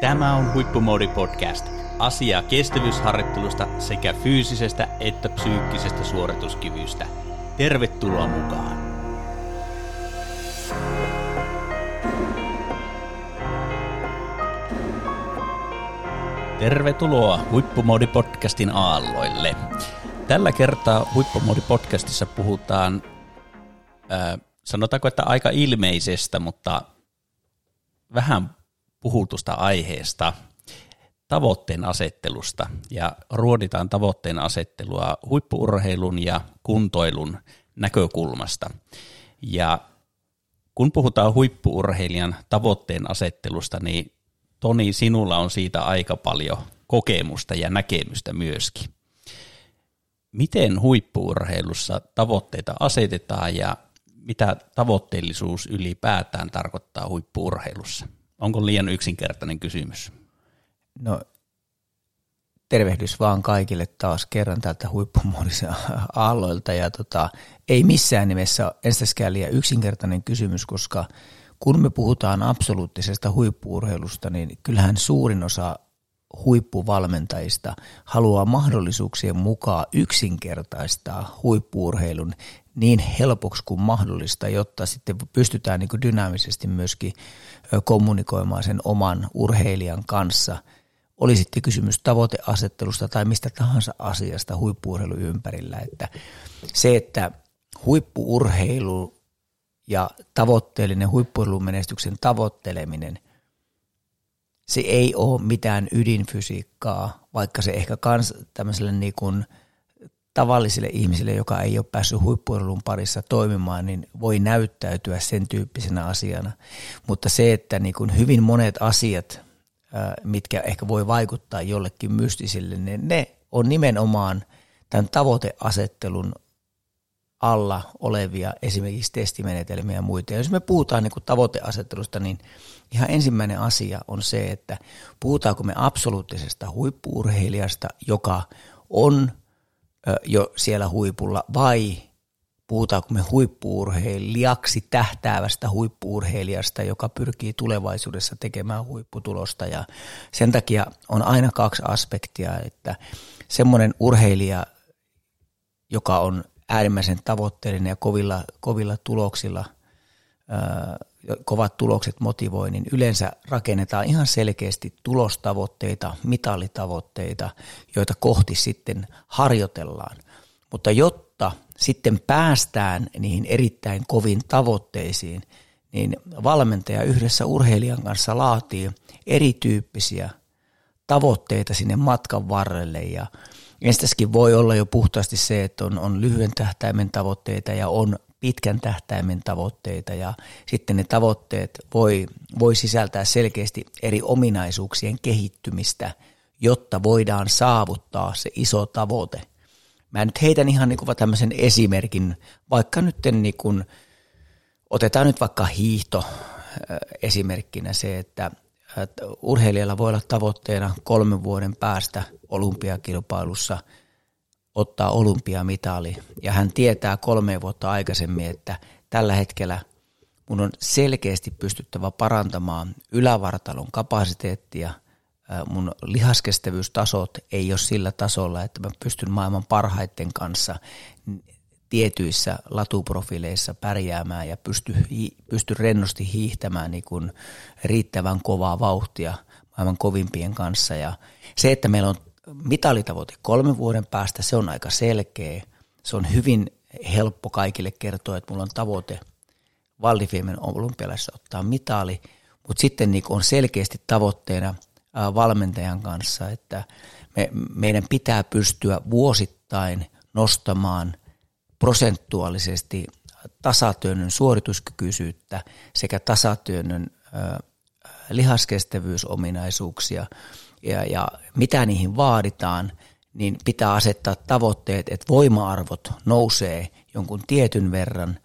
Tämä on Huippumoodi Podcast. Asia kestävyysharjoittelusta sekä fyysisestä että psyykkisestä suorituskyvystä. Tervetuloa mukaan! Tervetuloa Huippumoodi Podcastin aalloille. Tällä kertaa Huippumoodi Podcastissa puhutaan, äh, sanotaanko, että aika ilmeisestä, mutta vähän puhutusta aiheesta, tavoitteen asettelusta ja ruoditaan tavoitteen asettelua huippuurheilun ja kuntoilun näkökulmasta. Ja kun puhutaan huippuurheilijan tavoitteen asettelusta, niin Toni, sinulla on siitä aika paljon kokemusta ja näkemystä myöskin. Miten huippuurheilussa tavoitteita asetetaan ja mitä tavoitteellisuus ylipäätään tarkoittaa huippuurheilussa? Onko liian yksinkertainen kysymys? No tervehdys vaan kaikille taas kerran täältä huippumoodisen aalloilta ja tota, ei missään nimessä ensiskään liian yksinkertainen kysymys, koska kun me puhutaan absoluuttisesta huippuurheilusta, niin kyllähän suurin osa huippuvalmentajista haluaa mahdollisuuksien mukaan yksinkertaistaa huippuurheilun niin helpoksi kuin mahdollista, jotta sitten pystytään niin kuin dynaamisesti myöskin kommunikoimaan sen oman urheilijan kanssa. Oli sitten kysymys tavoiteasettelusta tai mistä tahansa asiasta huippuurheilu ympärillä. Että se, että huippuurheilu ja tavoitteellinen huippuurheilumenestyksen tavoitteleminen, se ei ole mitään ydinfysiikkaa, vaikka se ehkä kans tämmöiselle niin kuin – tavallisille ihmisille, joka ei ole päässyt huippuurheilun parissa toimimaan, niin voi näyttäytyä sen tyyppisenä asiana. Mutta se, että niin kuin hyvin monet asiat, mitkä ehkä voi vaikuttaa jollekin mystisille, niin ne on nimenomaan tämän tavoiteasettelun alla olevia esimerkiksi testimenetelmiä ja muita. Ja jos me puhutaan niin kuin tavoiteasettelusta, niin ihan ensimmäinen asia on se, että puhutaanko me absoluuttisesta huippuurheilijasta, joka on – jo siellä huipulla vai puhutaanko me huippuurheilijaksi tähtäävästä huippuurheilijasta, joka pyrkii tulevaisuudessa tekemään huipputulosta? Ja sen takia on aina kaksi aspektia, että semmoinen urheilija, joka on äärimmäisen tavoitteellinen ja kovilla, kovilla tuloksilla – kovat tulokset motivoi, niin yleensä rakennetaan ihan selkeästi tulostavoitteita, mitalitavoitteita, joita kohti sitten harjoitellaan. Mutta jotta sitten päästään niihin erittäin kovin tavoitteisiin, niin valmentaja yhdessä urheilijan kanssa laatii erityyppisiä tavoitteita sinne matkan varrelle ja Ensistäkin voi olla jo puhtaasti se, että on, on lyhyen tähtäimen tavoitteita ja on pitkän tähtäimen tavoitteita ja sitten ne tavoitteet voi, voi sisältää selkeästi eri ominaisuuksien kehittymistä, jotta voidaan saavuttaa se iso tavoite. Mä nyt heitän ihan niin kuin tämmöisen esimerkin, vaikka nyt niin kuin, otetaan nyt vaikka hiihto esimerkkinä se, että urheilijalla voi olla tavoitteena kolmen vuoden päästä olympiakilpailussa – ottaa olympiamitali. Ja hän tietää kolme vuotta aikaisemmin, että tällä hetkellä mun on selkeästi pystyttävä parantamaan ylävartalon kapasiteettia. Mun lihaskestävyystasot ei ole sillä tasolla, että mä pystyn maailman parhaiten kanssa tietyissä latuprofiileissa pärjäämään ja pysty, pysty rennosti hiihtämään niin kuin riittävän kovaa vauhtia maailman kovimpien kanssa. Ja se, että meillä on mitalitavoite kolmen vuoden päästä, se on aika selkeä. Se on hyvin helppo kaikille kertoa, että mulla on tavoite Valdifiemen olympialaisissa ottaa mitali, mutta sitten niin on selkeästi tavoitteena valmentajan kanssa, että me, meidän pitää pystyä vuosittain nostamaan prosentuaalisesti tasatyönnön suorituskykyisyyttä sekä tasatyönnön lihaskestävyysominaisuuksia – ja, ja mitä niihin vaaditaan, niin pitää asettaa tavoitteet, että voima-arvot nousee jonkun tietyn verran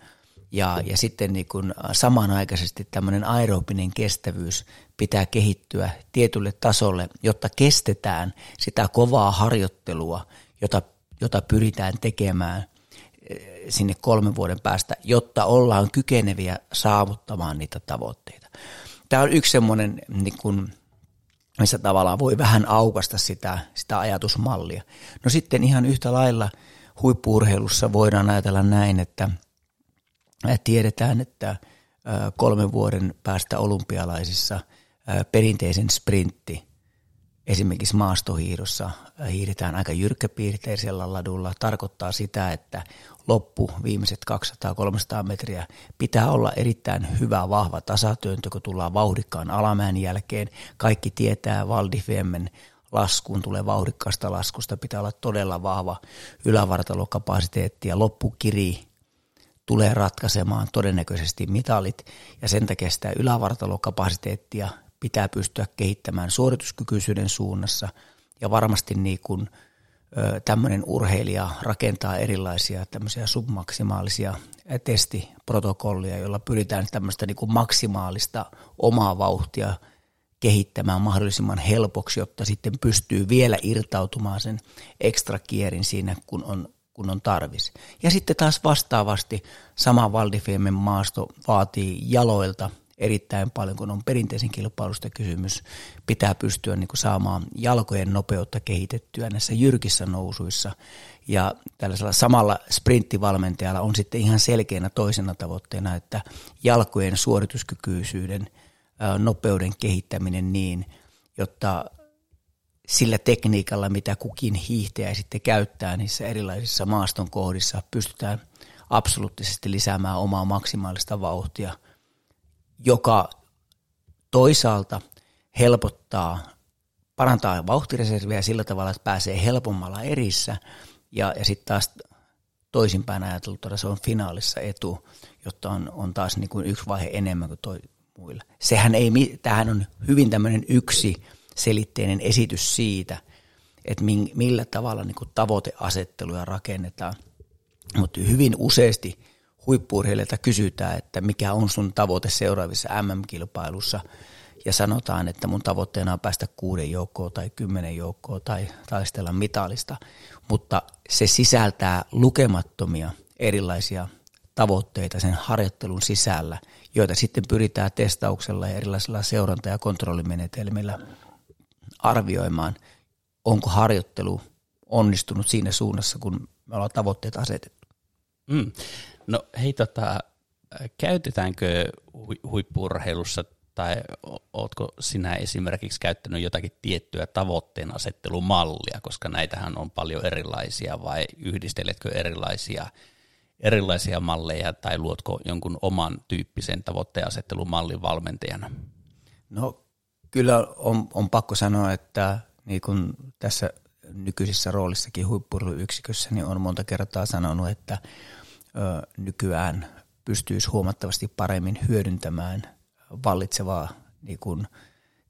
ja, ja sitten niin kuin samanaikaisesti tämmöinen aerobinen kestävyys pitää kehittyä tietylle tasolle, jotta kestetään sitä kovaa harjoittelua, jota, jota pyritään tekemään eh, sinne kolmen vuoden päästä, jotta ollaan kykeneviä saavuttamaan niitä tavoitteita. Tämä on yksi semmoinen niin kuin missä tavallaan voi vähän aukasta sitä, sitä ajatusmallia. No sitten ihan yhtä lailla huippuurheilussa voidaan ajatella näin, että tiedetään, että kolmen vuoden päästä olympialaisissa perinteisen sprintti esimerkiksi maastohiidossa hiihdetään aika jyrkkäpiirteisellä ladulla. Tarkoittaa sitä, että loppu viimeiset 200-300 metriä pitää olla erittäin hyvä, vahva tasatyöntö, kun tullaan vauhdikkaan alamäen jälkeen. Kaikki tietää Valdifemmen laskuun tulee vauhdikkaasta laskusta, pitää olla todella vahva ylävartalokapasiteetti ja loppukiri tulee ratkaisemaan todennäköisesti mitalit ja sen takia sitä ylävartalokapasiteettia pitää pystyä kehittämään suorituskykyisyyden suunnassa ja varmasti niin kuin – tämmöinen urheilija rakentaa erilaisia tämmöisiä submaksimaalisia testiprotokollia, joilla pyritään tämmöistä niin kuin maksimaalista omaa vauhtia kehittämään mahdollisimman helpoksi, jotta sitten pystyy vielä irtautumaan sen ekstra kierin siinä, kun on, kun on tarvis. Ja sitten taas vastaavasti sama Valdifiemen maasto vaatii jaloilta – erittäin paljon, kun on perinteisen kilpailusta kysymys. Pitää pystyä niin saamaan jalkojen nopeutta kehitettyä näissä jyrkissä nousuissa. Ja tällaisella samalla sprinttivalmentajalla on sitten ihan selkeänä toisena tavoitteena, että jalkojen suorituskykyisyyden nopeuden kehittäminen niin, jotta sillä tekniikalla, mitä kukin hiihtäjä sitten käyttää niissä erilaisissa maaston kohdissa, pystytään absoluuttisesti lisäämään omaa maksimaalista vauhtia – joka toisaalta helpottaa, parantaa vauhtireserviä sillä tavalla, että pääsee helpommalla erissä ja, ja sitten taas toisinpäin ajateltuna se on finaalissa etu, jotta on, on taas niin kuin yksi vaihe enemmän kuin toi, muilla. Sehän ei, tähän on hyvin tämmöinen yksi selitteinen esitys siitä, että millä tavalla niin kuin tavoiteasetteluja rakennetaan, mutta hyvin useasti – huippuurheilijalta kysytään, että mikä on sun tavoite seuraavissa MM-kilpailussa, ja sanotaan, että mun tavoitteena on päästä kuuden joukkoon tai kymmenen joukkoon tai taistella mitalista, mutta se sisältää lukemattomia erilaisia tavoitteita sen harjoittelun sisällä, joita sitten pyritään testauksella ja erilaisilla seuranta- ja kontrollimenetelmillä arvioimaan, onko harjoittelu onnistunut siinä suunnassa, kun me ollaan tavoitteet asetettu. Mm. No hei, tota, käytetäänkö huippurheilussa tai ootko sinä esimerkiksi käyttänyt jotakin tiettyä tavoitteen asettelumallia, koska näitähän on paljon erilaisia, vai yhdisteletkö erilaisia, erilaisia malleja tai luotko jonkun oman tyyppisen tavoitteen asettelumallin valmentajana? No kyllä on, on pakko sanoa, että niin kun tässä nykyisessä roolissakin huippurheiluyksikössä niin on monta kertaa sanonut, että nykyään pystyisi huomattavasti paremmin hyödyntämään vallitsevaa niin kuin,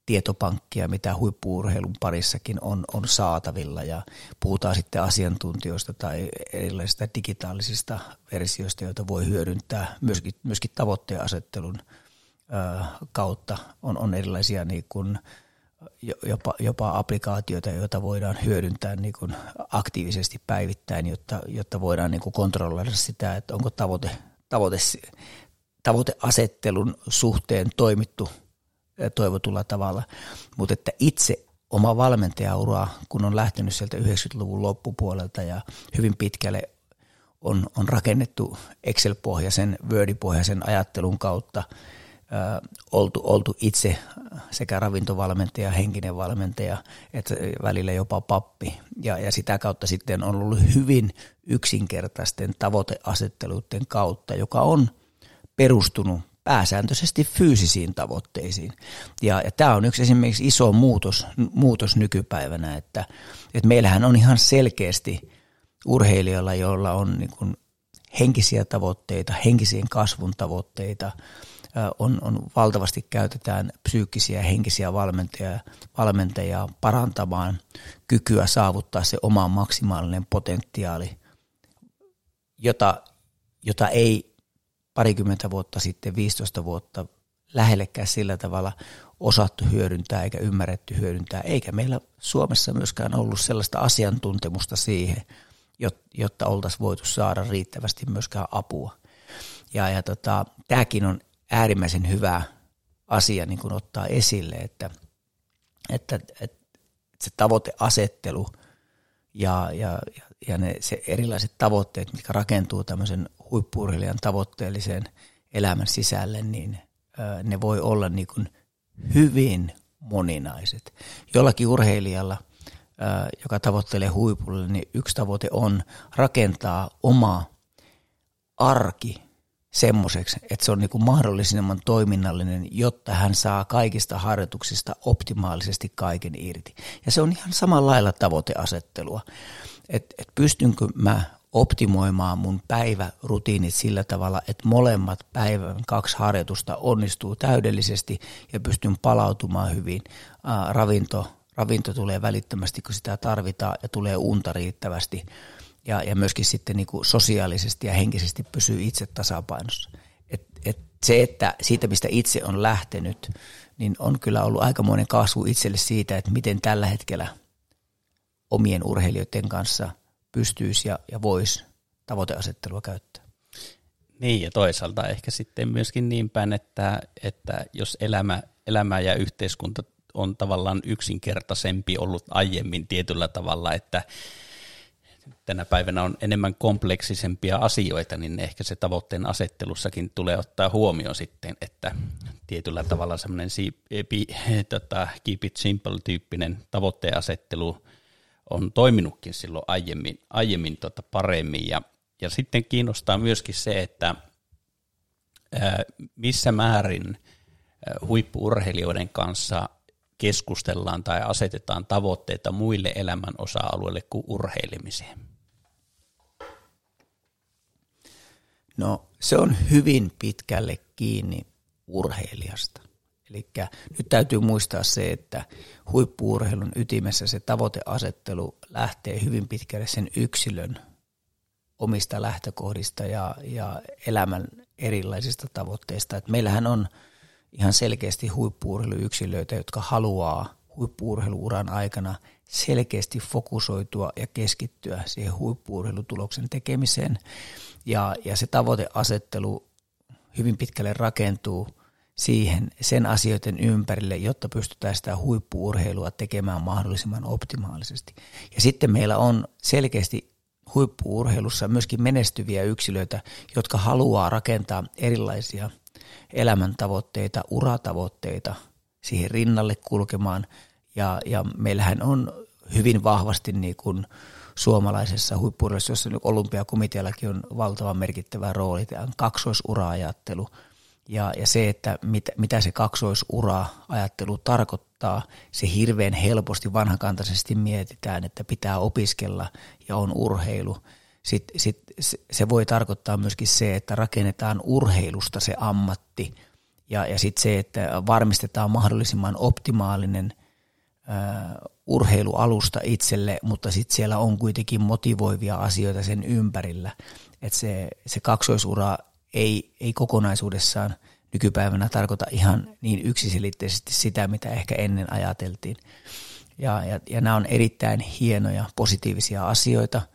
tietopankkia, mitä huippuurheilun parissakin on, on saatavilla ja puhutaan sitten asiantuntijoista tai erilaisista digitaalisista versioista, joita voi hyödyntää myöskin, myöskin tavoitteasettelun ö, kautta. On, on erilaisia niin kuin, jopa, jopa applikaatioita, joita voidaan hyödyntää niin kuin aktiivisesti päivittäin, jotta, jotta voidaan niin kuin kontrolloida sitä, että onko tavoite, tavoite, tavoiteasettelun suhteen toimittu toivotulla tavalla. Mutta että itse oma valmentajaura, kun on lähtenyt sieltä 90-luvun loppupuolelta ja hyvin pitkälle on, on rakennettu Excel-pohjaisen, Word-pohjaisen ajattelun kautta – oltu, oltu itse sekä ravintovalmentaja, henkinen valmentaja, että välillä jopa pappi. Ja, ja sitä kautta sitten on ollut hyvin yksinkertaisten tavoiteasetteluiden kautta, joka on perustunut pääsääntöisesti fyysisiin tavoitteisiin. Ja, ja tämä on yksi esimerkiksi iso muutos, muutos nykypäivänä, että, että meillähän on ihan selkeästi urheilijoilla, joilla on niin kuin henkisiä tavoitteita, henkisiin kasvun tavoitteita – on, on valtavasti käytetään psyykkisiä ja henkisiä valmentajia, valmentajia parantamaan kykyä saavuttaa se oma maksimaalinen potentiaali, jota, jota ei parikymmentä vuotta sitten, 15 vuotta lähellekään sillä tavalla osattu hyödyntää eikä ymmärretty hyödyntää, eikä meillä Suomessa myöskään ollut sellaista asiantuntemusta siihen, jotta oltaisiin voitu saada riittävästi myöskään apua. Ja, ja tota, tämäkin on äärimmäisen hyvä asia niin kuin ottaa esille, että, että, että se tavoiteasettelu ja, ja, ja ne, se erilaiset tavoitteet, mitkä rakentuu tämmöisen huippuurheilijan tavoitteelliseen elämän sisälle, niin ne voi olla niin kuin hyvin moninaiset. Jollakin urheilijalla, joka tavoittelee huipulle, niin yksi tavoite on rakentaa oma arki semmoiseksi, että se on niin kuin mahdollisimman toiminnallinen, jotta hän saa kaikista harjoituksista optimaalisesti kaiken irti. Ja se on ihan samalla lailla tavoiteasettelua, että et pystynkö mä optimoimaan mun päivärutiinit sillä tavalla, että molemmat päivän kaksi harjoitusta onnistuu täydellisesti ja pystyn palautumaan hyvin. Ää, ravinto, ravinto tulee välittömästi, kun sitä tarvitaan ja tulee unta riittävästi ja, ja myöskin sitten niin kuin sosiaalisesti ja henkisesti pysyy itse tasapainossa. Et, et se, että siitä mistä itse on lähtenyt, niin on kyllä ollut aikamoinen kasvu itselle siitä, että miten tällä hetkellä omien urheilijoiden kanssa pystyisi ja, ja voisi tavoiteasettelua käyttää. Niin ja toisaalta ehkä sitten myöskin niin päin, että, että jos elämä, elämä ja yhteiskunta on tavallaan yksinkertaisempi ollut aiemmin tietyllä tavalla, että tänä päivänä on enemmän kompleksisempia asioita, niin ehkä se tavoitteen asettelussakin tulee ottaa huomioon sitten, että tietyllä tavalla semmoinen tota, keep it simple-tyyppinen tavoitteen asettelu on toiminutkin silloin aiemmin, aiemmin tota paremmin. Ja, ja sitten kiinnostaa myöskin se, että ää, missä määrin huippuurheilijoiden kanssa keskustellaan tai asetetaan tavoitteita muille elämän osa-alueille kuin urheilemiseen? No se on hyvin pitkälle kiinni urheilijasta. Eli nyt täytyy muistaa se, että huippuurheilun ytimessä se tavoiteasettelu lähtee hyvin pitkälle sen yksilön omista lähtökohdista ja, ja elämän erilaisista tavoitteista. Et meillähän on ihan selkeästi huippuurheiluyksilöitä, jotka haluaa huippuurheiluuran aikana selkeästi fokusoitua ja keskittyä siihen huippuurheilutuloksen tekemiseen. Ja, ja se tavoiteasettelu hyvin pitkälle rakentuu siihen sen asioiden ympärille, jotta pystytään sitä huippuurheilua tekemään mahdollisimman optimaalisesti. Ja sitten meillä on selkeästi huippuurheilussa myöskin menestyviä yksilöitä, jotka haluaa rakentaa erilaisia – elämäntavoitteita, uratavoitteita siihen rinnalle kulkemaan. Ja, ja meillähän on hyvin vahvasti niin kuin suomalaisessa huippuudessa, jossa olympiakomiteallakin on valtava merkittävä rooli, tämä kaksoisura-ajattelu. Ja, ja se, että mit, mitä se kaksoisura-ajattelu tarkoittaa, se hirveän helposti vanhakantaisesti mietitään, että pitää opiskella ja on urheilu – sit, sit, se voi tarkoittaa myöskin se, että rakennetaan urheilusta se ammatti ja, ja sitten se, että varmistetaan mahdollisimman optimaalinen uh, urheilualusta itselle, mutta sitten siellä on kuitenkin motivoivia asioita sen ympärillä. Että se, se kaksoisura ei, ei kokonaisuudessaan nykypäivänä tarkoita ihan niin yksiselitteisesti sitä, mitä ehkä ennen ajateltiin. Ja, ja, ja nämä on erittäin hienoja, positiivisia asioita –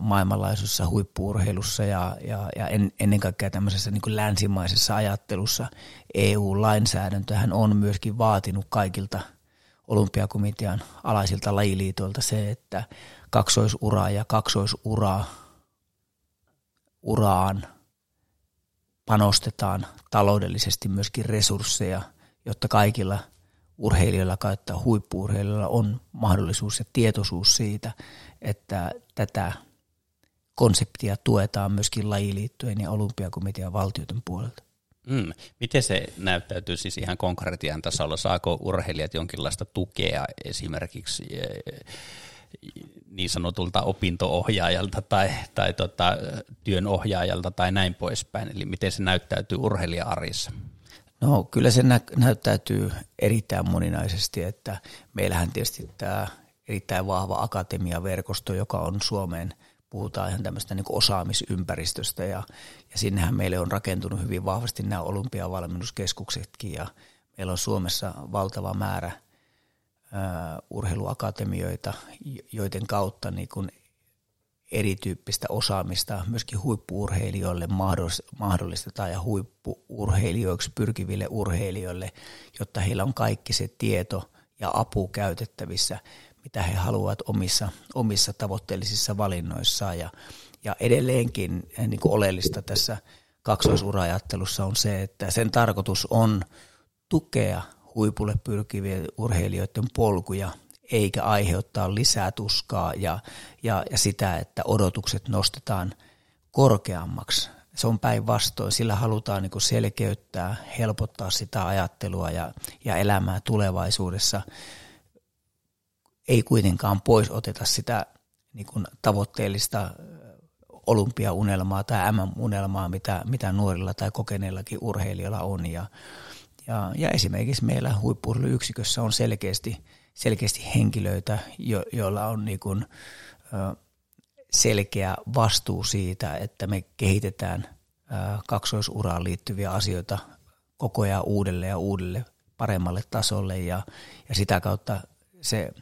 maailmanlaajuisessa huippuurheilussa ja, ja, ja en, ennen kaikkea tämmöisessä niin länsimaisessa ajattelussa EU-lainsäädäntöhän on myöskin vaatinut kaikilta olympiakomitean alaisilta lajiliitoilta se, että kaksoisura ja kaksoisura uraan panostetaan taloudellisesti myöskin resursseja, jotta kaikilla urheilijoilla kautta huippuurheilijoilla on mahdollisuus ja tietoisuus siitä, että tätä konseptia tuetaan myöskin lajiliittojen ja olympiakomitean valtioiden puolelta. Mm. Miten se näyttäytyy siis ihan konkretian tasolla? Saako urheilijat jonkinlaista tukea esimerkiksi eh, niin sanotulta opintoohjaajalta tai, tai tota, työnohjaajalta tai näin poispäin? Eli miten se näyttäytyy urheilija-arissa? No kyllä se nä- näyttäytyy erittäin moninaisesti, että meillähän tietysti tämä erittäin vahva akatemiaverkosto, joka on Suomeen, puhutaan ihan tämmöistä niin osaamisympäristöstä ja, ja sinnehän meille on rakentunut hyvin vahvasti nämä olympiavalmennuskeskuksetkin ja meillä on Suomessa valtava määrä ää, urheiluakatemioita, joiden kautta niin erityyppistä osaamista myöskin huippuurheilijoille mahdollistetaan ja huippuurheilijoiksi pyrkiville urheilijoille, jotta heillä on kaikki se tieto ja apu käytettävissä, mitä he haluavat omissa, omissa tavoitteellisissa valinnoissaan. Ja, ja edelleenkin eh, niin kuin oleellista tässä kaksoisuraajattelussa on se, että sen tarkoitus on tukea huipulle pyrkivien urheilijoiden polkuja eikä aiheuttaa lisää tuskaa ja, ja, ja sitä, että odotukset nostetaan korkeammaksi. Se on päinvastoin, sillä halutaan niin selkeyttää, helpottaa sitä ajattelua ja, ja elämää tulevaisuudessa. Ei kuitenkaan pois oteta sitä niin kuin tavoitteellista olympiaunelmaa tai MM-unelmaa, mitä, mitä nuorilla tai kokeneillakin urheilijoilla on. Ja, ja, ja esimerkiksi meillä huippurheiluyksikössä on selkeästi, selkeästi henkilöitä, jo, joilla on niin kuin, selkeä vastuu siitä, että me kehitetään kaksoisuraan liittyviä asioita koko ajan uudelle ja uudelle paremmalle tasolle ja, ja sitä kautta se,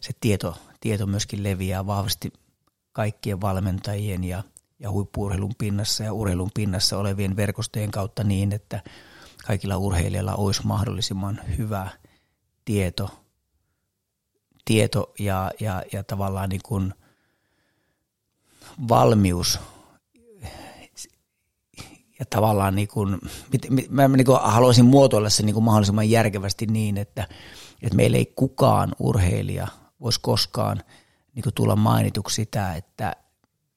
se tieto, tieto myöskin leviää vahvasti kaikkien valmentajien ja, ja huippuurheilun pinnassa ja urheilun pinnassa olevien verkostojen kautta niin, että kaikilla urheilijoilla olisi mahdollisimman hyvä tieto, tieto ja, ja, ja tavallaan niin kuin valmius ja tavallaan niin kuin, mä niin kuin haluaisin muotoilla sen niin kuin mahdollisimman järkevästi niin, että, että meillä ei kukaan urheilija voisi koskaan niin kuin tulla mainituksi sitä, että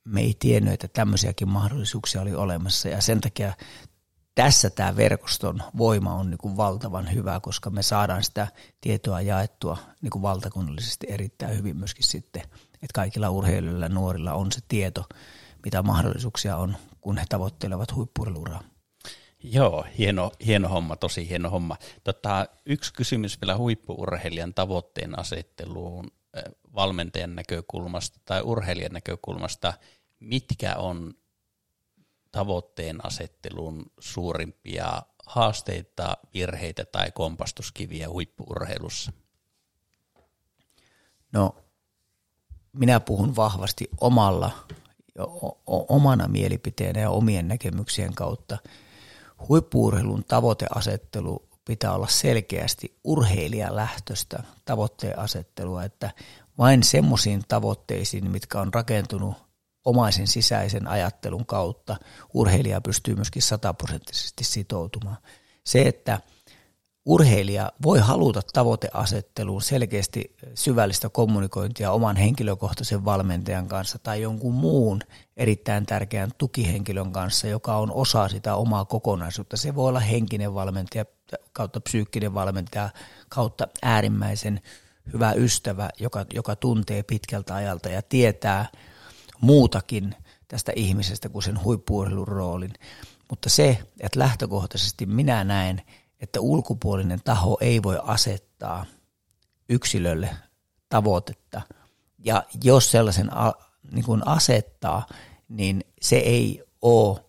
me ei tiennyt, että tämmöisiäkin mahdollisuuksia oli olemassa. Ja sen takia tässä tämä verkoston voima on niin kuin valtavan hyvä, koska me saadaan sitä tietoa jaettua niin kuin valtakunnallisesti erittäin hyvin myöskin sitten, että kaikilla urheilijoilla ja nuorilla on se tieto, mitä mahdollisuuksia on, kun he tavoittelevat huippuriluraa. Joo, hieno, hieno homma, tosi hieno homma. Tota, yksi kysymys vielä huippuurheilijan tavoitteen asetteluun valmentajan näkökulmasta tai urheilijan näkökulmasta, mitkä on tavoitteen asettelun suurimpia haasteita, virheitä tai kompastuskiviä huippuurheilussa? No, minä puhun vahvasti omalla, omana mielipiteenä ja omien näkemyksien kautta. Huippuurheilun tavoiteasettelu pitää olla selkeästi urheilijalähtöistä tavoitteen asettelua, että vain semmoisiin tavoitteisiin, mitkä on rakentunut omaisen sisäisen ajattelun kautta, urheilija pystyy myöskin sataprosenttisesti sitoutumaan. Se, että urheilija voi haluta tavoiteasetteluun selkeästi syvällistä kommunikointia oman henkilökohtaisen valmentajan kanssa tai jonkun muun erittäin tärkeän tukihenkilön kanssa, joka on osa sitä omaa kokonaisuutta. Se voi olla henkinen valmentaja kautta psyykkinen valmentaja kautta äärimmäisen hyvä ystävä, joka, joka tuntee pitkältä ajalta ja tietää muutakin tästä ihmisestä kuin sen huippuurheilun roolin. Mutta se, että lähtökohtaisesti minä näen, että ulkopuolinen taho ei voi asettaa yksilölle tavoitetta. Ja jos sellaisen a, niin kuin asettaa, niin se ei ole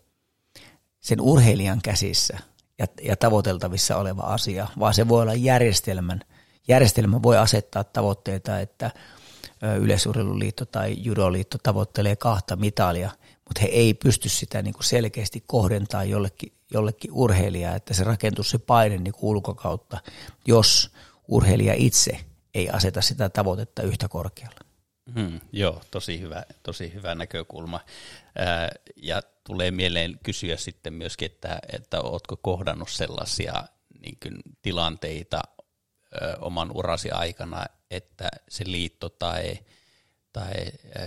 sen urheilijan käsissä ja, ja tavoiteltavissa oleva asia, vaan se voi olla järjestelmän. Järjestelmä voi asettaa tavoitteita, että yleisurheiluliitto tai judoliitto tavoittelee kahta mitalia, mutta he ei pysty sitä niin kuin selkeästi kohdentaa jollekin, jollekin urheilijaa, että se rakentuu se paine niin kuin ulkokautta, jos urheilija itse ei aseta sitä tavoitetta yhtä korkealla. Hmm, joo, tosi hyvä, tosi hyvä näkökulma. Ää, ja tulee mieleen kysyä sitten myöskin, että, että oletko kohdannut sellaisia niin kuin, tilanteita ö, oman urasi aikana, että se liitto tai, tai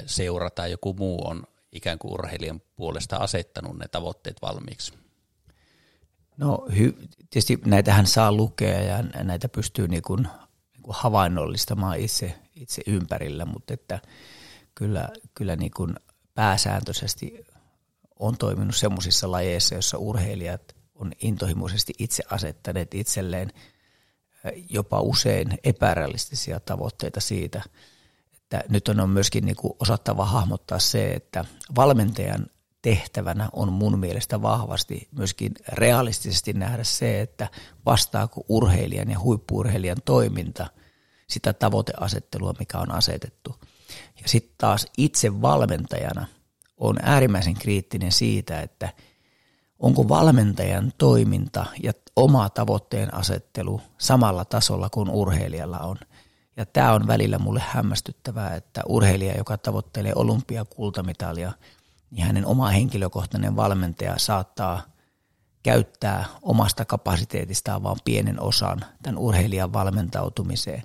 seura tai joku muu on ikään kuin urheilijan puolesta asettanut ne tavoitteet valmiiksi? No hy, tietysti näitähän saa lukea ja näitä pystyy niin kuin, niin kuin havainnollistamaan itse, itse ympärillä, mutta että kyllä, kyllä niin kuin pääsääntöisesti on toiminut semmoisissa lajeissa, joissa urheilijat on intohimoisesti itse asettaneet itselleen jopa usein epärealistisia tavoitteita siitä, että nyt on myöskin niin kuin osattava hahmottaa se, että valmentajan tehtävänä on mun mielestä vahvasti myöskin realistisesti nähdä se, että vastaako urheilijan ja huippuurheilijan toiminta sitä tavoiteasettelua, mikä on asetettu. Ja sitten taas itse valmentajana on äärimmäisen kriittinen siitä, että onko valmentajan toiminta ja oma tavoitteen asettelu samalla tasolla kuin urheilijalla on. Ja tämä on välillä mulle hämmästyttävää, että urheilija, joka tavoittelee olympiakultamitalia, niin hänen oma henkilökohtainen valmentaja saattaa käyttää omasta kapasiteetistaan vain pienen osan tämän urheilijan valmentautumiseen.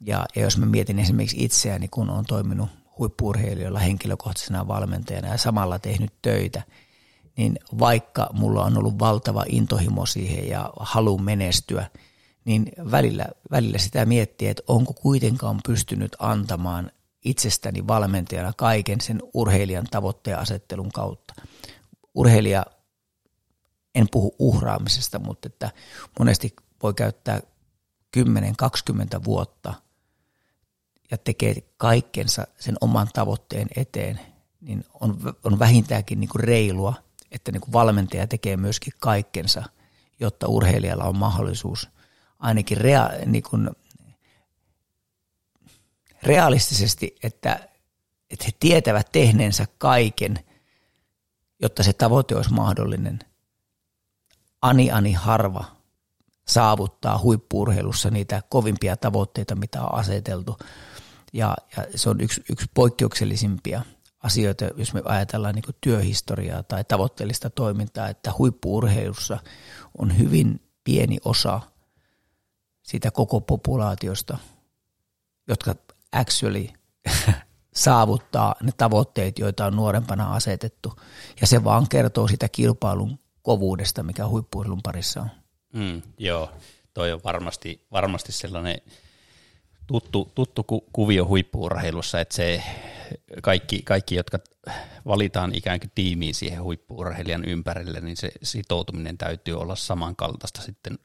Ja, jos mä mietin esimerkiksi itseäni, kun olen toiminut huippuurheilijoilla henkilökohtaisena valmentajana ja samalla tehnyt töitä, niin vaikka mulla on ollut valtava intohimo siihen ja halu menestyä – niin välillä, välillä sitä miettii, että onko kuitenkaan pystynyt antamaan itsestäni valmentajana kaiken sen urheilijan tavoitteen asettelun kautta. Urheilija, en puhu uhraamisesta, mutta että monesti voi käyttää 10-20 vuotta ja tekee kaikkensa sen oman tavoitteen eteen, niin on, on vähintäänkin niin kuin reilua, että niin kuin valmentaja tekee myöskin kaikkensa, jotta urheilijalla on mahdollisuus – ainakin rea, niin kuin realistisesti, että, että he tietävät tehneensä kaiken, jotta se tavoite olisi mahdollinen. Ani ani harva saavuttaa huippuurheilussa niitä kovimpia tavoitteita, mitä on aseteltu. Ja, ja se on yksi, yksi poikkeuksellisimpia asioita, jos me ajatellaan niin työhistoriaa tai tavoitteellista toimintaa, että huippuurheilussa on hyvin pieni osa siitä koko populaatiosta, jotka actually saavuttaa ne tavoitteet, joita on nuorempana asetettu. Ja se vaan kertoo sitä kilpailun kovuudesta, mikä huippuurheilun parissa on. Mm, joo, toi on varmasti, varmasti sellainen tuttu, tuttu ku, kuvio huippuurheilussa, että se kaikki, kaikki, jotka valitaan ikään kuin tiimiin siihen huippuurheilijan ympärille, niin se sitoutuminen täytyy olla samankaltaista sitten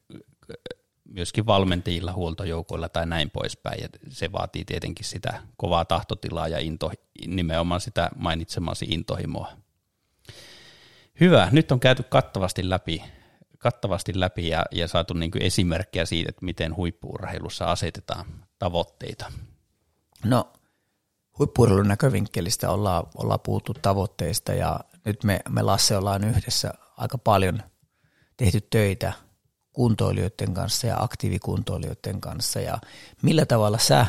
myöskin valmentajilla, huoltojoukoilla tai näin poispäin. Ja se vaatii tietenkin sitä kovaa tahtotilaa ja into, nimenomaan sitä mainitsemasi intohimoa. Hyvä, nyt on käyty kattavasti läpi, kattavasti läpi ja, ja saatu niin esimerkkejä siitä, että miten huippuurheilussa asetetaan tavoitteita. No, huippuurheilun näkövinkkelistä ollaan, ollaan puhuttu tavoitteista ja nyt me, me Lasse ollaan yhdessä aika paljon tehty töitä – kuntoilijoiden kanssa ja aktiivikuntoilijoiden kanssa. Ja millä tavalla sä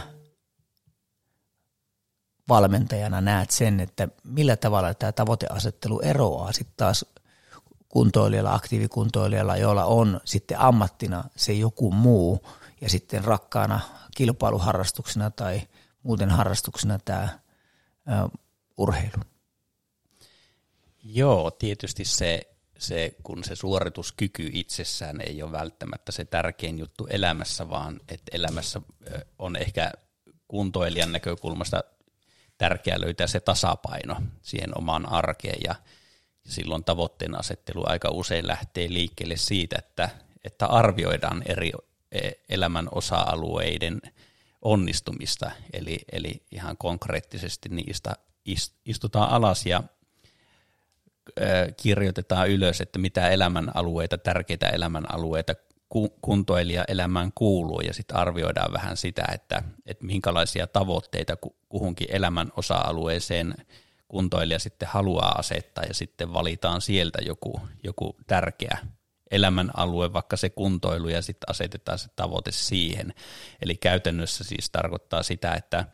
valmentajana näet sen, että millä tavalla tämä tavoiteasettelu eroaa sitten taas kuntoilijalla, aktiivikuntoilijalla, jolla on sitten ammattina se joku muu ja sitten rakkaana kilpailuharrastuksena tai muuten harrastuksena tämä urheilu. Joo, tietysti se se, kun se suorituskyky itsessään ei ole välttämättä se tärkein juttu elämässä, vaan että elämässä on ehkä kuntoilijan näkökulmasta tärkeää löytää se tasapaino siihen omaan arkeen ja, ja silloin tavoitteen asettelu aika usein lähtee liikkeelle siitä, että, että arvioidaan eri e, elämän osa-alueiden onnistumista, eli, eli ihan konkreettisesti niistä istutaan alas ja kirjoitetaan ylös, että mitä elämänalueita, tärkeitä elämänalueita kuntoilija elämään kuuluu. Ja sitten arvioidaan vähän sitä, että, että minkälaisia tavoitteita kuhunkin elämän osa-alueeseen kuntoilija sitten haluaa asettaa. Ja sitten valitaan sieltä joku, joku tärkeä elämänalue, vaikka se kuntoilu ja sitten asetetaan se tavoite siihen. Eli käytännössä siis tarkoittaa sitä, että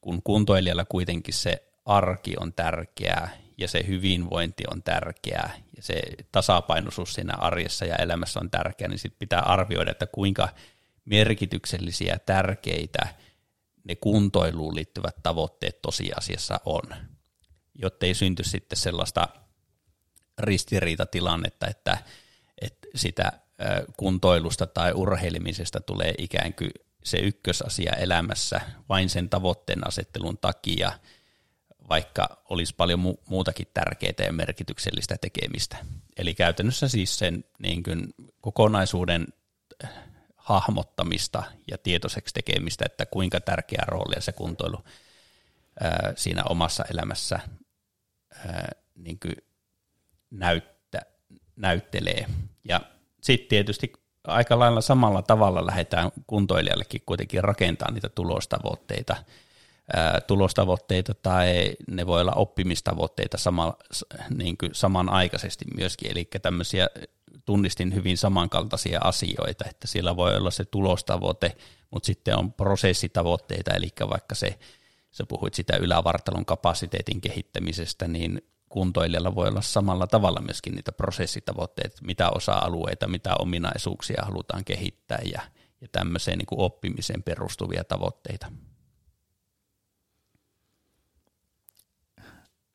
kun kuntoilijalla kuitenkin se arki on tärkeää ja se hyvinvointi on tärkeää ja se tasapainoisuus siinä arjessa ja elämässä on tärkeää, niin sitten pitää arvioida, että kuinka merkityksellisiä ja tärkeitä ne kuntoiluun liittyvät tavoitteet tosiasiassa on, jotta ei synty sitten sellaista ristiriitatilannetta, että, että sitä kuntoilusta tai urheilemisesta tulee ikään kuin se ykkösasia elämässä vain sen tavoitteen asettelun takia – vaikka olisi paljon mu- muutakin tärkeää ja merkityksellistä tekemistä. Eli käytännössä siis sen niin kuin, kokonaisuuden hahmottamista ja tietoiseksi tekemistä, että kuinka tärkeä roolia se kuntoilu ää, siinä omassa elämässä ää, niin kuin näyttä, näyttelee. Ja sitten tietysti aika lailla samalla tavalla lähdetään kuntoilijallekin kuitenkin rakentamaan niitä tulostavoitteita – tulostavoitteita tai ne voi olla oppimistavoitteita sama, niin kuin samanaikaisesti myöskin, eli tämmöisiä tunnistin hyvin samankaltaisia asioita, että siellä voi olla se tulostavoite, mutta sitten on prosessitavoitteita, eli vaikka se, sä puhuit sitä ylävartalon kapasiteetin kehittämisestä, niin kuntoilijalla voi olla samalla tavalla myöskin niitä prosessitavoitteita, mitä osa-alueita, mitä ominaisuuksia halutaan kehittää ja, ja tämmöiseen niin kuin oppimiseen perustuvia tavoitteita.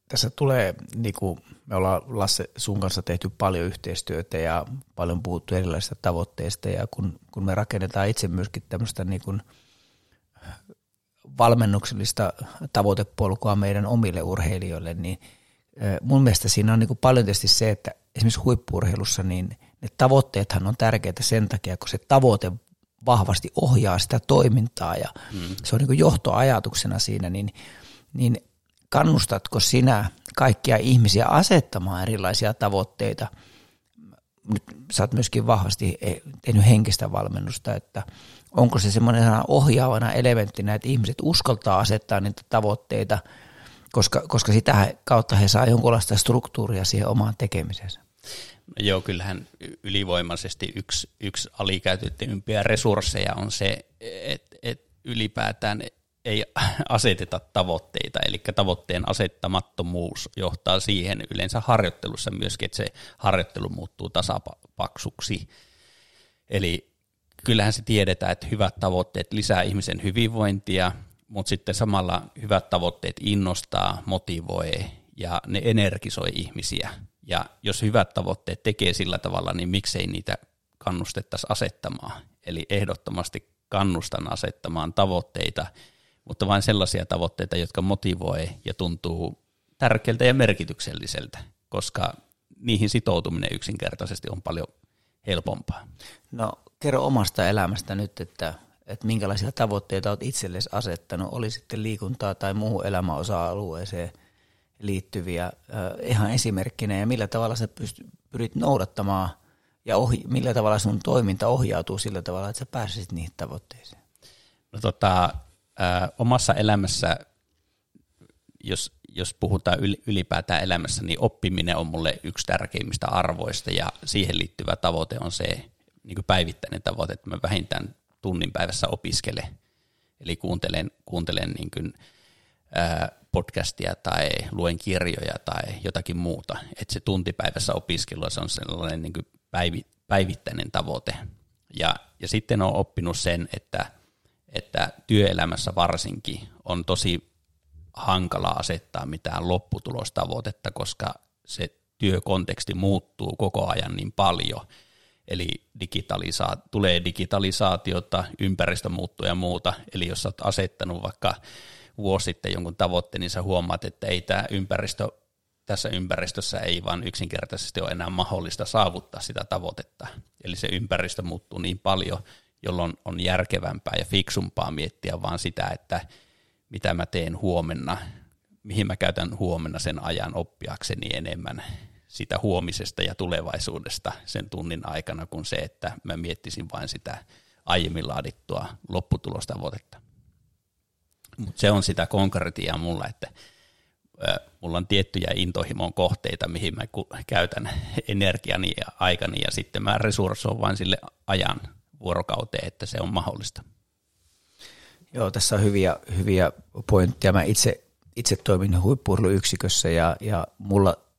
Tässä tulee, niin kuin me ollaan Lasse sun kanssa tehty paljon yhteistyötä ja paljon puhuttu erilaisista tavoitteista ja kun, kun me rakennetaan itse myöskin tämmöistä niin kuin valmennuksellista tavoitepolkua meidän omille urheilijoille, niin mun mielestä siinä on niin kuin paljon tietysti se, että esimerkiksi huippurheilussa niin ne tavoitteethan on tärkeitä sen takia, kun se tavoite vahvasti ohjaa sitä toimintaa ja mm. se on niin kuin johtoajatuksena siinä, niin, niin kannustatko sinä kaikkia ihmisiä asettamaan erilaisia tavoitteita? Nyt sä oot myöskin vahvasti e, tehnyt henkistä valmennusta, että onko se semmoinen ohjaavana elementtinä, että ihmiset uskaltaa asettaa niitä tavoitteita, koska, koska sitä kautta he saa jonkunlaista struktuuria siihen omaan tekemisensä. Joo, kyllähän ylivoimaisesti yksi, yksi alikäytettyimpiä resursseja on se, että, että ylipäätään ei aseteta tavoitteita, eli tavoitteen asettamattomuus johtaa siihen yleensä harjoittelussa myöskin, että se harjoittelu muuttuu tasapaksuksi. Eli kyllähän se tiedetään, että hyvät tavoitteet lisää ihmisen hyvinvointia, mutta sitten samalla hyvät tavoitteet innostaa, motivoi ja ne energisoi ihmisiä. Ja jos hyvät tavoitteet tekee sillä tavalla, niin miksei niitä kannustettaisi asettamaan. Eli ehdottomasti kannustan asettamaan tavoitteita, mutta vain sellaisia tavoitteita, jotka motivoi ja tuntuu tärkeältä ja merkitykselliseltä, koska niihin sitoutuminen yksinkertaisesti on paljon helpompaa. No kerro omasta elämästä nyt, että, että minkälaisia tavoitteita olet itsellesi asettanut, oli sitten liikuntaa tai muuhun elämäosa-alueeseen liittyviä äh, ihan esimerkkinä ja millä tavalla sä pyst, pyrit noudattamaan ja ohi, millä tavalla sun toiminta ohjautuu sillä tavalla, että sä pääsisit niihin tavoitteisiin? No tota, omassa elämässä, jos, jos puhutaan ylipäätään elämässä, niin oppiminen on mulle yksi tärkeimmistä arvoista ja siihen liittyvä tavoite on se niin kuin päivittäinen tavoite, että mä vähintään tunnin päivässä opiskelen. Eli kuuntelen, kuuntelen niin kuin, ää, podcastia tai luen kirjoja tai jotakin muuta. Että se tuntipäivässä opiskelua se on sellainen niin kuin päivi, päivittäinen tavoite. Ja, ja sitten on oppinut sen, että – että työelämässä varsinkin on tosi hankala asettaa mitään lopputulostavoitetta, koska se työkonteksti muuttuu koko ajan niin paljon. Eli digitalisa- tulee digitalisaatiota, ympäristö muuttuu ja muuta. Eli jos olet asettanut vaikka vuosi sitten jonkun tavoitteen, niin sä huomaat, että ei tämä ympäristö, tässä ympäristössä ei vaan yksinkertaisesti ole enää mahdollista saavuttaa sitä tavoitetta. Eli se ympäristö muuttuu niin paljon, jolloin on järkevämpää ja fiksumpaa miettiä vaan sitä, että mitä mä teen huomenna, mihin mä käytän huomenna sen ajan oppiakseni enemmän sitä huomisesta ja tulevaisuudesta sen tunnin aikana kuin se, että mä miettisin vain sitä aiemmin laadittua lopputulostavoitetta. Mutta se on sitä konkretiaa mulla, että mulla on tiettyjä intohimon kohteita, mihin mä käytän energiani ja aikani ja sitten mä resurssoin vain sille ajan vuorokauteen, että se on mahdollista. Joo, tässä on hyviä, hyviä pointteja. Mä itse, itse toimin huippuurheiluyksikössä ja, ja mulla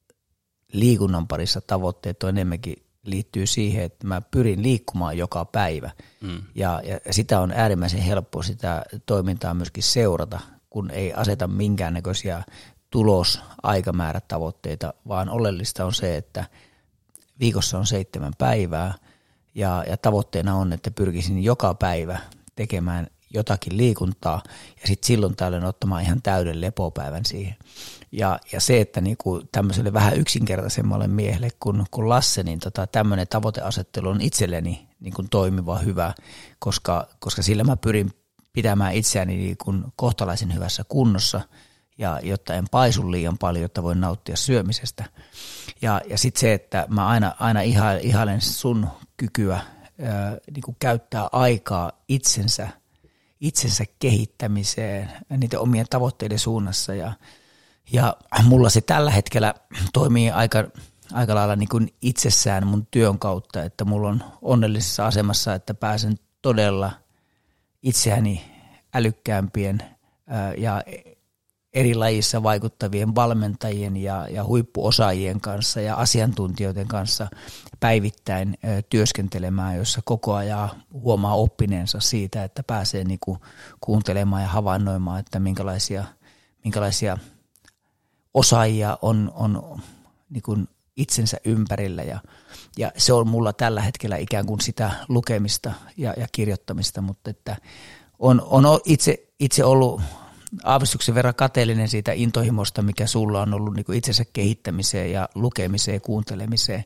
liikunnan parissa tavoitteet on enemmänkin liittyy siihen, että mä pyrin liikkumaan joka päivä. Mm. Ja, ja sitä on äärimmäisen helppo sitä toimintaa myöskin seurata, kun ei aseta minkäännäköisiä tulos tavoitteita, vaan oleellista on se, että viikossa on seitsemän päivää – ja, ja tavoitteena on, että pyrkisin joka päivä tekemään jotakin liikuntaa ja sitten silloin tällöin ottamaan ihan täyden lepopäivän siihen. Ja, ja se, että niinku tämmöiselle vähän yksinkertaisemmalle miehelle kuin, kuin Lasse, niin tota, tämmöinen tavoiteasettelu on itselleni niinku toimiva hyvä, koska, koska sillä mä pyrin pitämään itseäni niinku kohtalaisen hyvässä kunnossa – ja jotta en paisu liian paljon, jotta voin nauttia syömisestä. Ja, ja sitten se, että mä aina, aina ihailen sun kykyä ää, niin kuin käyttää aikaa itsensä, itsensä kehittämiseen niiden omien tavoitteiden suunnassa ja, ja mulla se tällä hetkellä toimii aika, aika lailla niin kuin itsessään mun työn kautta, että mulla on onnellisessa asemassa, että pääsen todella itseäni älykkäämpien ja eri lajissa vaikuttavien valmentajien ja, ja huippuosaajien kanssa ja asiantuntijoiden kanssa päivittäin työskentelemään, jossa koko ajan huomaa oppineensa siitä, että pääsee niinku kuuntelemaan ja havainnoimaan, että minkälaisia, minkälaisia osaajia on, on niinku itsensä ympärillä ja, ja se on mulla tällä hetkellä ikään kuin sitä lukemista ja, ja kirjoittamista, mutta että on, on itse, itse ollut aavistuksen verran kateellinen siitä intohimosta, mikä sulla on ollut niin kuin itsensä kehittämiseen ja lukemiseen ja kuuntelemiseen,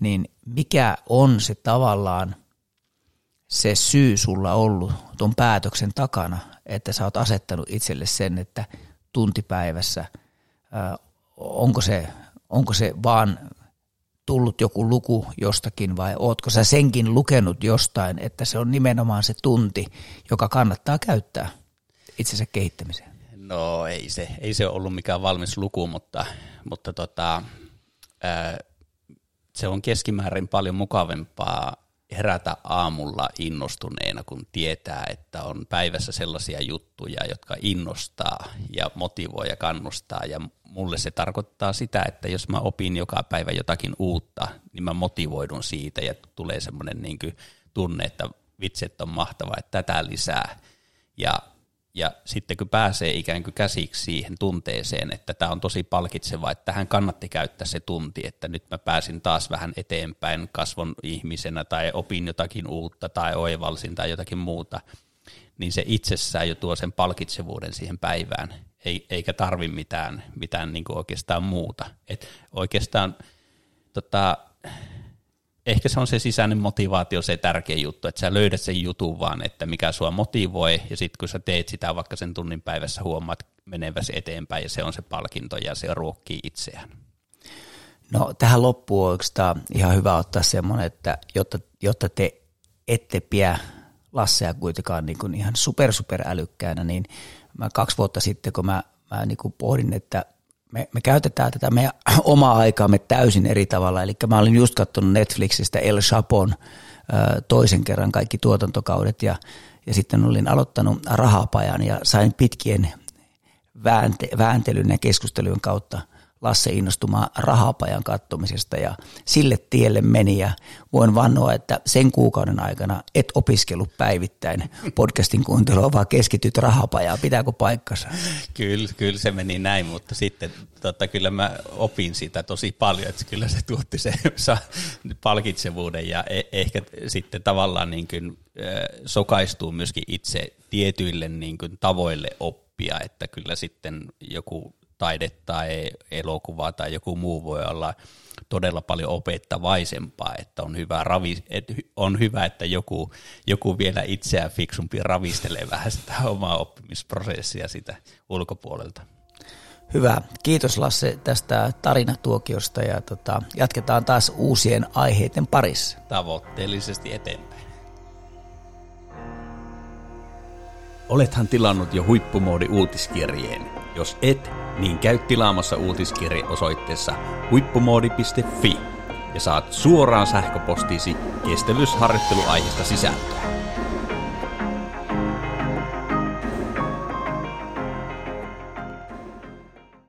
niin mikä on se tavallaan se syy sulla ollut tuon päätöksen takana, että sä oot asettanut itselle sen, että tuntipäivässä, onko se, onko se vaan tullut joku luku jostakin vai ootko sä senkin lukenut jostain, että se on nimenomaan se tunti, joka kannattaa käyttää – itsensä kehittämiseen? No ei se, ei se ollut mikään valmis luku, mutta, mutta tota, ää, se on keskimäärin paljon mukavempaa herätä aamulla innostuneena, kun tietää, että on päivässä sellaisia juttuja, jotka innostaa ja motivoi ja kannustaa. Ja mulle se tarkoittaa sitä, että jos mä opin joka päivä jotakin uutta, niin mä motivoidun siitä ja tulee semmoinen niin tunne, että vitset on mahtava, että tätä lisää. Ja ja sitten kun pääsee ikään kuin käsiksi siihen tunteeseen, että tämä on tosi palkitseva, että tähän kannatti käyttää se tunti, että nyt mä pääsin taas vähän eteenpäin kasvon ihmisenä tai opin jotakin uutta tai oivalsin tai jotakin muuta, niin se itsessään jo tuo sen palkitsevuuden siihen päivään, eikä tarvi mitään, mitään niin kuin oikeastaan muuta. Et oikeastaan tota, ehkä se on se sisäinen motivaatio se tärkein juttu, että sä löydät sen jutun vaan, että mikä sua motivoi, ja sitten kun sä teet sitä vaikka sen tunnin päivässä, huomaat meneväsi eteenpäin, ja se on se palkinto, ja se ruokkii itseään. No tähän loppuun on ihan hyvä ottaa semmoinen, että jotta, jotta te ette pidä Lassea kuitenkaan niin kuin ihan super super älykkäänä, niin mä kaksi vuotta sitten, kun mä, mä niin kuin pohdin, että me, me käytetään tätä meidän omaa aikaamme täysin eri tavalla. Eli mä olin just katsonut Netflixistä El Chapon toisen kerran kaikki tuotantokaudet ja, ja sitten olin aloittanut rahapajan ja sain pitkien väänte, vääntelyn ja keskustelujen kautta – Lasse innostumaan rahapajan kattomisesta ja sille tielle meni ja voin vannoa, että sen kuukauden aikana et opiskellut päivittäin podcastin kuuntelua, vaan keskityt rahapajaan. Pitääkö paikkansa? Kyllä, kyllä se meni näin, mutta sitten tota, kyllä mä opin sitä tosi paljon, että kyllä se tuotti se palkitsevuuden ja e- ehkä sitten tavallaan niin kuin, sokaistuu myöskin itse tietyille niin kuin, tavoille oppia, että kyllä sitten joku taide tai elokuva tai joku muu voi olla todella paljon opettavaisempaa, että on hyvä, ravi, että on hyvä että joku, joku vielä itseään fiksumpi ravistelee vähän sitä omaa oppimisprosessia sitä ulkopuolelta. Hyvä. Kiitos Lasse tästä tarinatuokiosta ja tota, jatketaan taas uusien aiheiden parissa. Tavoitteellisesti eteenpäin. Olethan tilannut jo huippumoodi uutiskirjeen. Jos et, niin käy tilaamassa uutiskirje osoitteessa huippumoodi.fi ja saat suoraan sähköpostiisi kestävyysharjoitteluaiheesta sisältöä.